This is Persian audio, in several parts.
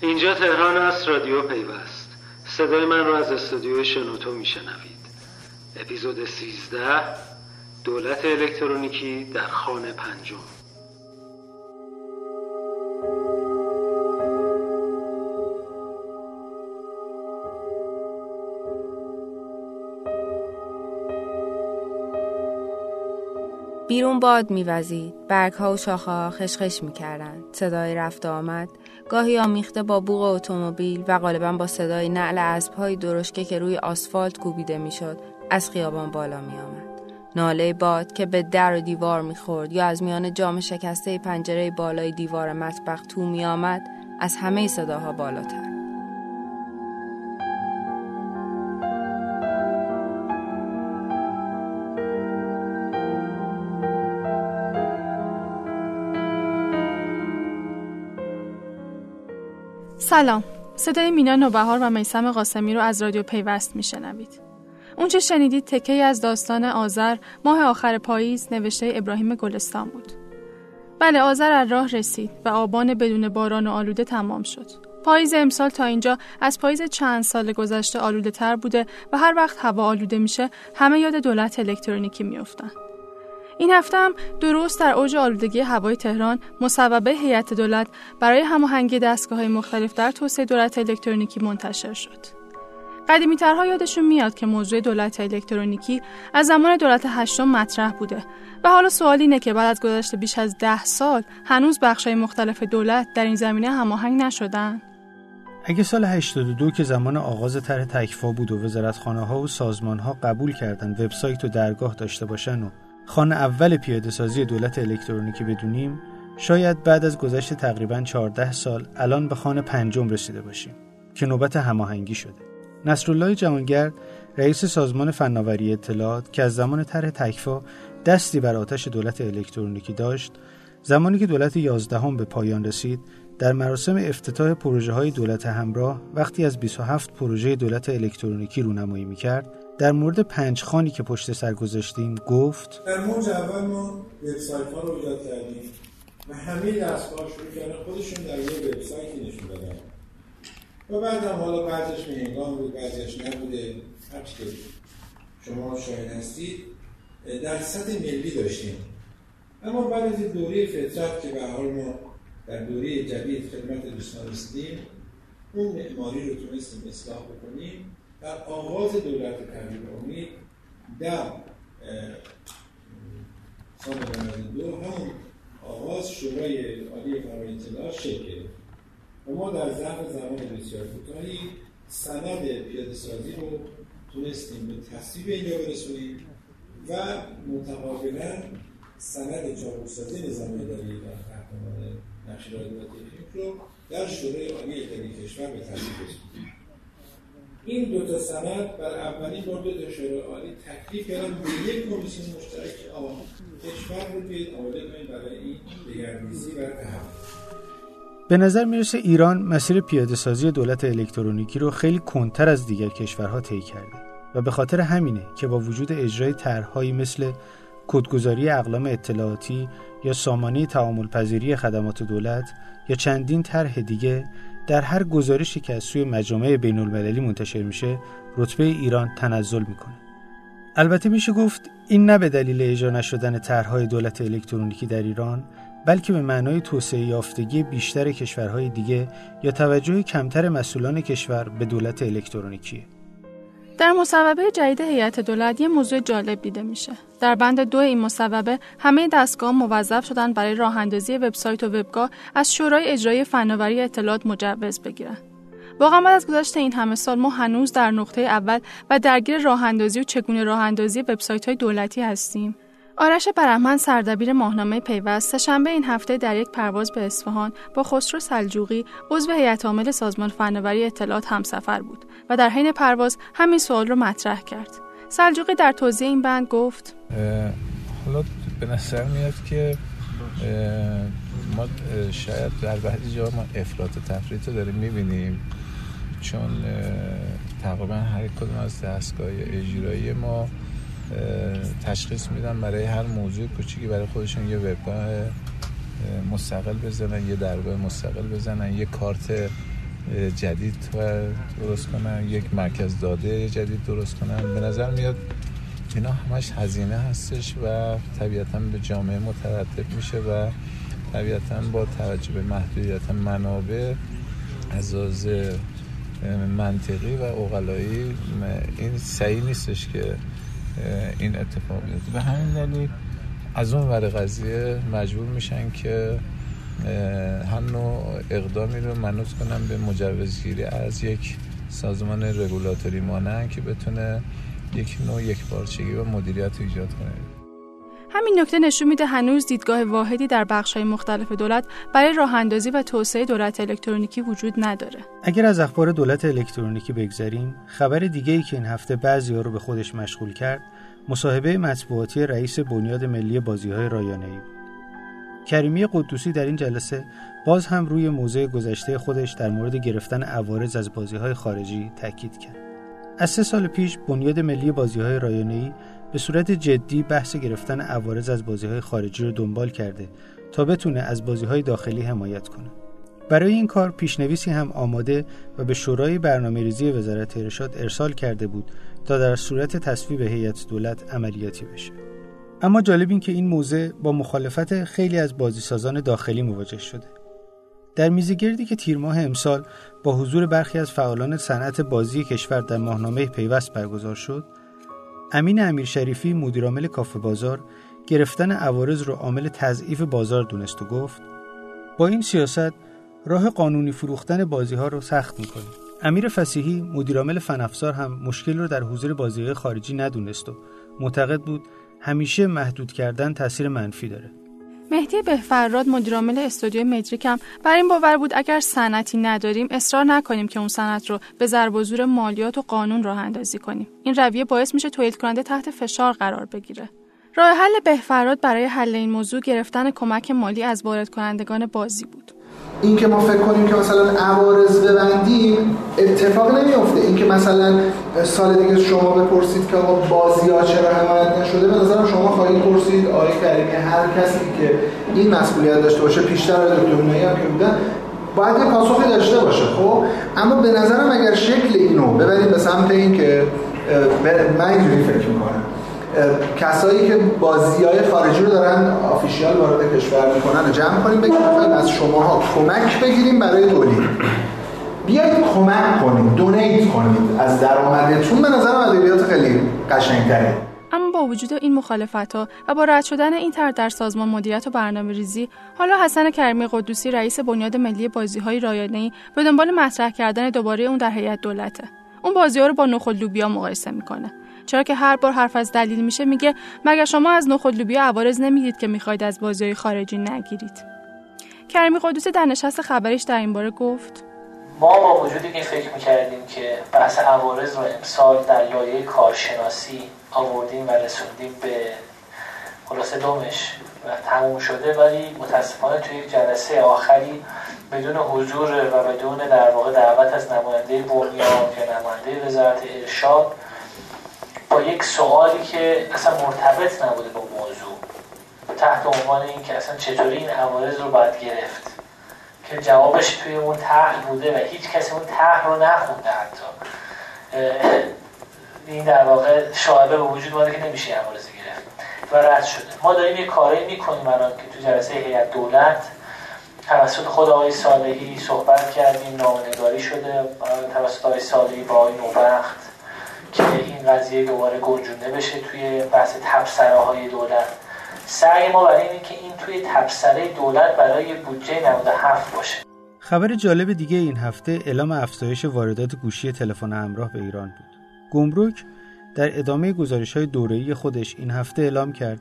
اینجا تهران است رادیو پیوست. صدای من رو از استودیو شنوتو میشنوید. اپیزود 13 دولت الکترونیکی در خانه پنجم. بیرون باد میوزید. برگ ها و شاخه ها خشخش می‌کردند. صدای رفت آمد. گاهی آمیخته با بوغ اتومبیل و غالبا با صدای نعل اسبهای درشکه که روی آسفالت کوبیده می‌شد از خیابان بالا میآمد. ناله باد که به در و دیوار می‌خورد یا از میان جام شکسته پنجره بالای دیوار مطبخ تو میآمد از همه صداها بالاتر. سلام. صدای مینا نوبهار و میسم قاسمی رو از رادیو پیوست میشنوید. اونچه شنیدید تکه از داستان آذر ماه آخر پاییز نوشته ابراهیم گلستان بود. بله آذر از راه رسید و آبان بدون باران و آلوده تمام شد. پاییز امسال تا اینجا از پاییز چند سال گذشته آلوده تر بوده و هر وقت هوا آلوده میشه همه یاد دولت الکترونیکی میافتند این هفته هم درست در اوج آلودگی هوای تهران مصوبه هیئت دولت برای هماهنگی دستگاه های مختلف در توسعه دولت الکترونیکی منتشر شد. قدیمی ترها یادشون میاد که موضوع دولت الکترونیکی از زمان دولت هشتم مطرح بوده و حالا سوال اینه که بعد از گذشته بیش از ده سال هنوز های مختلف دولت در این زمینه هماهنگ نشدن؟ اگه سال 82 که زمان آغاز طرح تکفا بود و وزارتخانه ها و سازمان ها قبول کردن وبسایت و درگاه داشته باشن و خان اول پیاده سازی دولت الکترونیکی بدونیم شاید بعد از گذشت تقریبا 14 سال الان به خان پنجم رسیده باشیم که نوبت هماهنگی شده. نصرالله جوانگرد رئیس سازمان فناوری اطلاعات که از زمان طرح تکفا دستی بر آتش دولت الکترونیکی داشت زمانی که دولت یازدهم به پایان رسید در مراسم افتتاح پروژه های دولت همراه وقتی از 27 پروژه دولت الکترونیکی رونمایی می‌کرد در مورد پنج خانی که پشت سر گذاشتیم گفت در موج اول ما وبسایت ها رو ایجاد کردیم و همه دستگاه شروع کردن خودشون در یه وبسایتی نشون دادن. و بعد هم حالا بعضش به هنگام بود بعضش نبوده. هرچی که شما شاید هستید در سطح ملی داشتیم. اما بعد از دوره فطرت که به حال ما در دوره جدید خدمت دوستان رسیدیم اون معماری رو تونستیم اصلاح بکنیم. در آغاز دولت امید در سال 92 همون آغاز شورای عالی فرای اطلاعات شکل و ما در ظرف زمان بسیار کوتاهی سند پیاده سازی رو تونستیم به تصویب اینجا برسونیم و متقابلا سند چاپوسازی نظام اداری در قهرمان نقش رادیو رو در شورای عالی اداری کشور به تصویب رسوندیم. این دو تا سند بر اولین بار تا شورای عالی تکلیف کردن به یک کمیسیون مشترک آن کشور رو بیاید آماده کنید برای این دگردیسی و به نظر می‌رسه ایران مسیر پیاده سازی دولت الکترونیکی رو خیلی کنتر از دیگر کشورها طی کرده و به خاطر همینه که با وجود اجرای طرحهایی مثل کدگذاری اقلام اطلاعاتی یا سامانه تعامل پذیری خدمات دولت یا چندین طرح دیگه در هر گزارشی که از سوی مجامع بین المللی منتشر میشه رتبه ایران تنزل می‌کنه. البته میشه گفت این نه به دلیل اجرا نشدن طرحهای دولت الکترونیکی در ایران بلکه به معنای توسعه یافتگی بیشتر کشورهای دیگه یا توجه کمتر مسئولان کشور به دولت الکترونیکیه. در مصوبه جدید هیئت دولت یه موضوع جالب دیده میشه. در بند دو این مصوبه همه دستگاه موظف شدن برای راه اندازی وبسایت و وبگاه از شورای اجرایی فناوری اطلاعات مجوز بگیرن. واقعا بعد از گذشت این همه سال ما هنوز در نقطه اول و درگیر راه اندازی و چگونه راه اندازی وبسایت های دولتی هستیم. آرش برهمن سردبیر ماهنامه پیوست سهشنبه این هفته در یک پرواز به اصفهان با خسرو سلجوقی عضو هیئت عامل سازمان فناوری اطلاعات همسفر بود و در حین پرواز همین سوال رو مطرح کرد. سلجوقی در توضیح این بند گفت حالا به نظر میاد که ما شاید در بعضی جا ما افراط تفریط داریم می‌بینیم چون تقریبا هر کدوم از دستگاه اجرایی ما تشخیص میدن برای هر موضوع کوچیکی برای خودشون یه وبگاه مستقل بزنن یه درگاه مستقل بزنن یه کارت جدید درست کنن یک مرکز داده جدید درست کنن. به نظر میاد اینا همش هزینه هستش و طبیعتا به جامعه مترتب میشه و طبیعتا با توجه به محدودیت منابع از منطقی و اقلایی این سعی نیستش که این اتفاق بیفته. به همین دلیل از اون ور قضیه مجبور میشن که هم نوع اقدامی رو منوط کنن به مجوزگیری از یک سازمان رگولاتوری مانند که بتونه یک نوع یک بارچگی و مدیریت ایجاد کنه. همین نکته نشون میده هنوز دیدگاه واحدی در های مختلف دولت برای راه اندازی و توسعه دولت الکترونیکی وجود نداره. اگر از اخبار دولت الکترونیکی بگذریم، خبر دیگه ای که این هفته بعضی ها رو به خودش مشغول کرد، مصاحبه مطبوعاتی رئیس بنیاد ملی بازی های رایانه ای بود. کریمی قدوسی در این جلسه باز هم روی موضع گذشته خودش در مورد گرفتن عوارض از بازی های خارجی تاکید کرد. از سه سال پیش بنیاد ملی بازی های رایانه به صورت جدی بحث گرفتن عوارض از بازی های خارجی رو دنبال کرده تا بتونه از بازی های داخلی حمایت کنه. برای این کار پیشنویسی هم آماده و به شورای برنامه ریزی وزارت ارشاد ارسال کرده بود تا در صورت تصویب هیئت دولت عملیاتی بشه. اما جالب این که این موضع با مخالفت خیلی از بازیسازان داخلی مواجه شده. در میزگردی که تیر ماه امسال با حضور برخی از فعالان صنعت بازی کشور در ماهنامه پیوست برگزار شد، امین امیر شریفی مدیرعامل کافه بازار گرفتن عوارض رو عامل تضعیف بازار دونست و گفت با این سیاست راه قانونی فروختن بازی ها رو سخت می‌کنیم. امیر فسیحی مدیرعامل فنافزار هم مشکل رو در حضور بازی خارجی ندونست و معتقد بود همیشه محدود کردن تاثیر منفی داره. مهدی بهفراد مدیرعامل استودیو مدریک هم بر این باور بود اگر صنعتی نداریم اصرار نکنیم که اون صنعت رو به ضرب زور مالیات و قانون راه اندازی کنیم. این رویه باعث میشه تولید کننده تحت فشار قرار بگیره. راه حل بهفراد برای حل این موضوع گرفتن کمک مالی از وارد کنندگان بازی بود. این که ما فکر کنیم که مثلا عوارض ببندیم اتفاق نمیفته این که مثلا سال دیگه شما بپرسید که آقا بازی ها چرا حمایت نشده به نظرم شما خواهید پرسید. آقای کریمی هر کسی که این مسئولیت داشته باشه پیشتر از دکتر هم که بودن باید یه پاسخی داشته باشه خب؟ اما به نظرم اگر شکل اینو ببریم به سمت این که من اینجوری فکر می‌کنم. کسایی که بازی های خارجی رو دارن آفیشیال وارد کشور می‌کنن جمع کنیم بگیم از شماها کمک بگیریم برای تولید. بیایید کمک کنید دونیت کنید از درآمدتون. به نظرم ادبیات خیلی قشنگتره. اما با وجود این مخالفت ها و با رد شدن این طرح در سازمان مدیریت و برنامه ریزی حالا حسن کریمی قدوسی رئیس بنیاد ملی بازی های رایانه به دنبال مطرح کردن دوباره اون در هیئت دولته. اون بازی ها رو با نخل لوبیا مقایسه می‌کنه. چرا که هر بار حرف از دلیل میشه میگه مگر شما از نخود لوبیا عوارض نمی‌دید که می‌خواید از بازی خارجی نگیرید؟ کریمی قدوسی در نشست خبریش در این باره گفت ما با وجودی که فکر می‌کردیم که بحث عوارض رو امسال در لایه کارشناسی آوردیم و رسوندیم به خلاصه دومش و تموم شده ولی متاسفانه توی جلسه آخری بدون حضور و بدون در واقع دعوت از نماینده بنیاد یا نماینده وزارت ارشاد یک سوالی که اصلا مرتبط نبوده با موضوع تحت عنوان این که اصلا چطوری این عوارض رو باید گرفت که جوابش توی اون طرح بوده و هیچ کسی اون طرح رو نخونده حتی. این در واقع شاهبه به وجود اومده که نمیشه عوارض گرفت و رد شده. ما داریم یه کاری می‌کنیم الان که تو جلسه هیئت دولت توسط خود آقای صالحی صحبت کردیم نامنگاری شده توسط آقای صالحی با آقای نوبخت. که این قضیه دوباره گنجونده بشه توی بحث تبصره های دولت سعی ما برای اینه که این توی تبصره دولت برای بودجه 97 باشه خبر جالب دیگه این هفته اعلام افزایش واردات گوشی تلفن همراه به ایران بود. گمرک در ادامه گزارش های دوره‌ای خودش این هفته اعلام کرد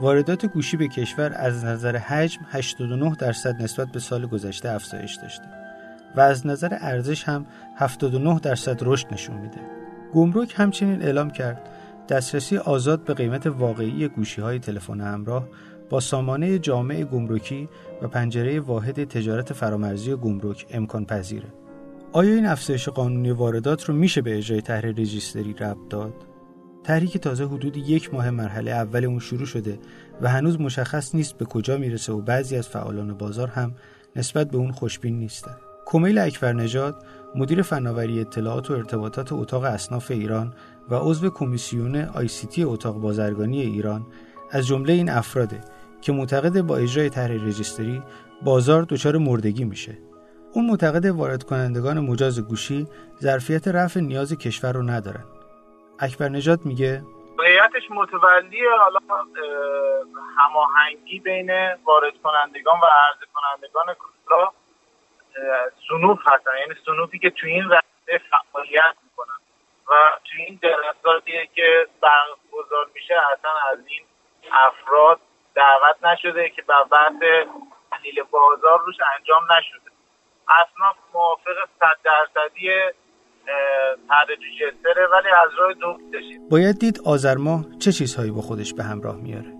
واردات گوشی به کشور از نظر حجم 89 درصد نسبت به سال گذشته افزایش داشته و از نظر ارزش هم 79 درصد رشد نشون میده. گمرک همچنین اعلام کرد دسترسی آزاد به قیمت واقعی گوشی های تلفن همراه با سامانه جامع گمرکی و پنجره واحد تجارت فرامرزی گمرک امکان پذیره. آیا این افزایش قانونی واردات رو میشه به اجرای طرح رجیستری ربط داد؟ طرحی که تازه حدود یک ماه مرحله اول اون شروع شده و هنوز مشخص نیست به کجا می‌رسه و بعضی از فعالان بازار هم نسبت به اون خوشبین نیستن. کمیل اکبر نژاد مدیر فناوری اطلاعات و ارتباطات اتاق اصناف ایران و عضو کمیسیون آیسیتی اتاق بازرگانی ایران از جمله این افراده که معتقد با اجرای طرح رجیستری بازار دچار مردگی میشه. اون معتقد وارد کنندگان مجاز گوشی ظرفیت رفع نیاز کشور رو ندارن. اکبر نجات میگه واقعیتش متولی حالا هماهنگی بین وارد کنندگان و عرضه کنندگان کالا سنوف هستن. یعنی سنوفی که تو این رسته فعالیت می‌کنن. و تو این جلساتیه که برگزار میشه اصلا از این افراد دعوت نشده که بر بحث تحلیل بازار روش انجام نشده. اصناف موافق صد درصدی ولی از راه باید دید آذر ماه چه چیزهایی با خودش به همراه میاره.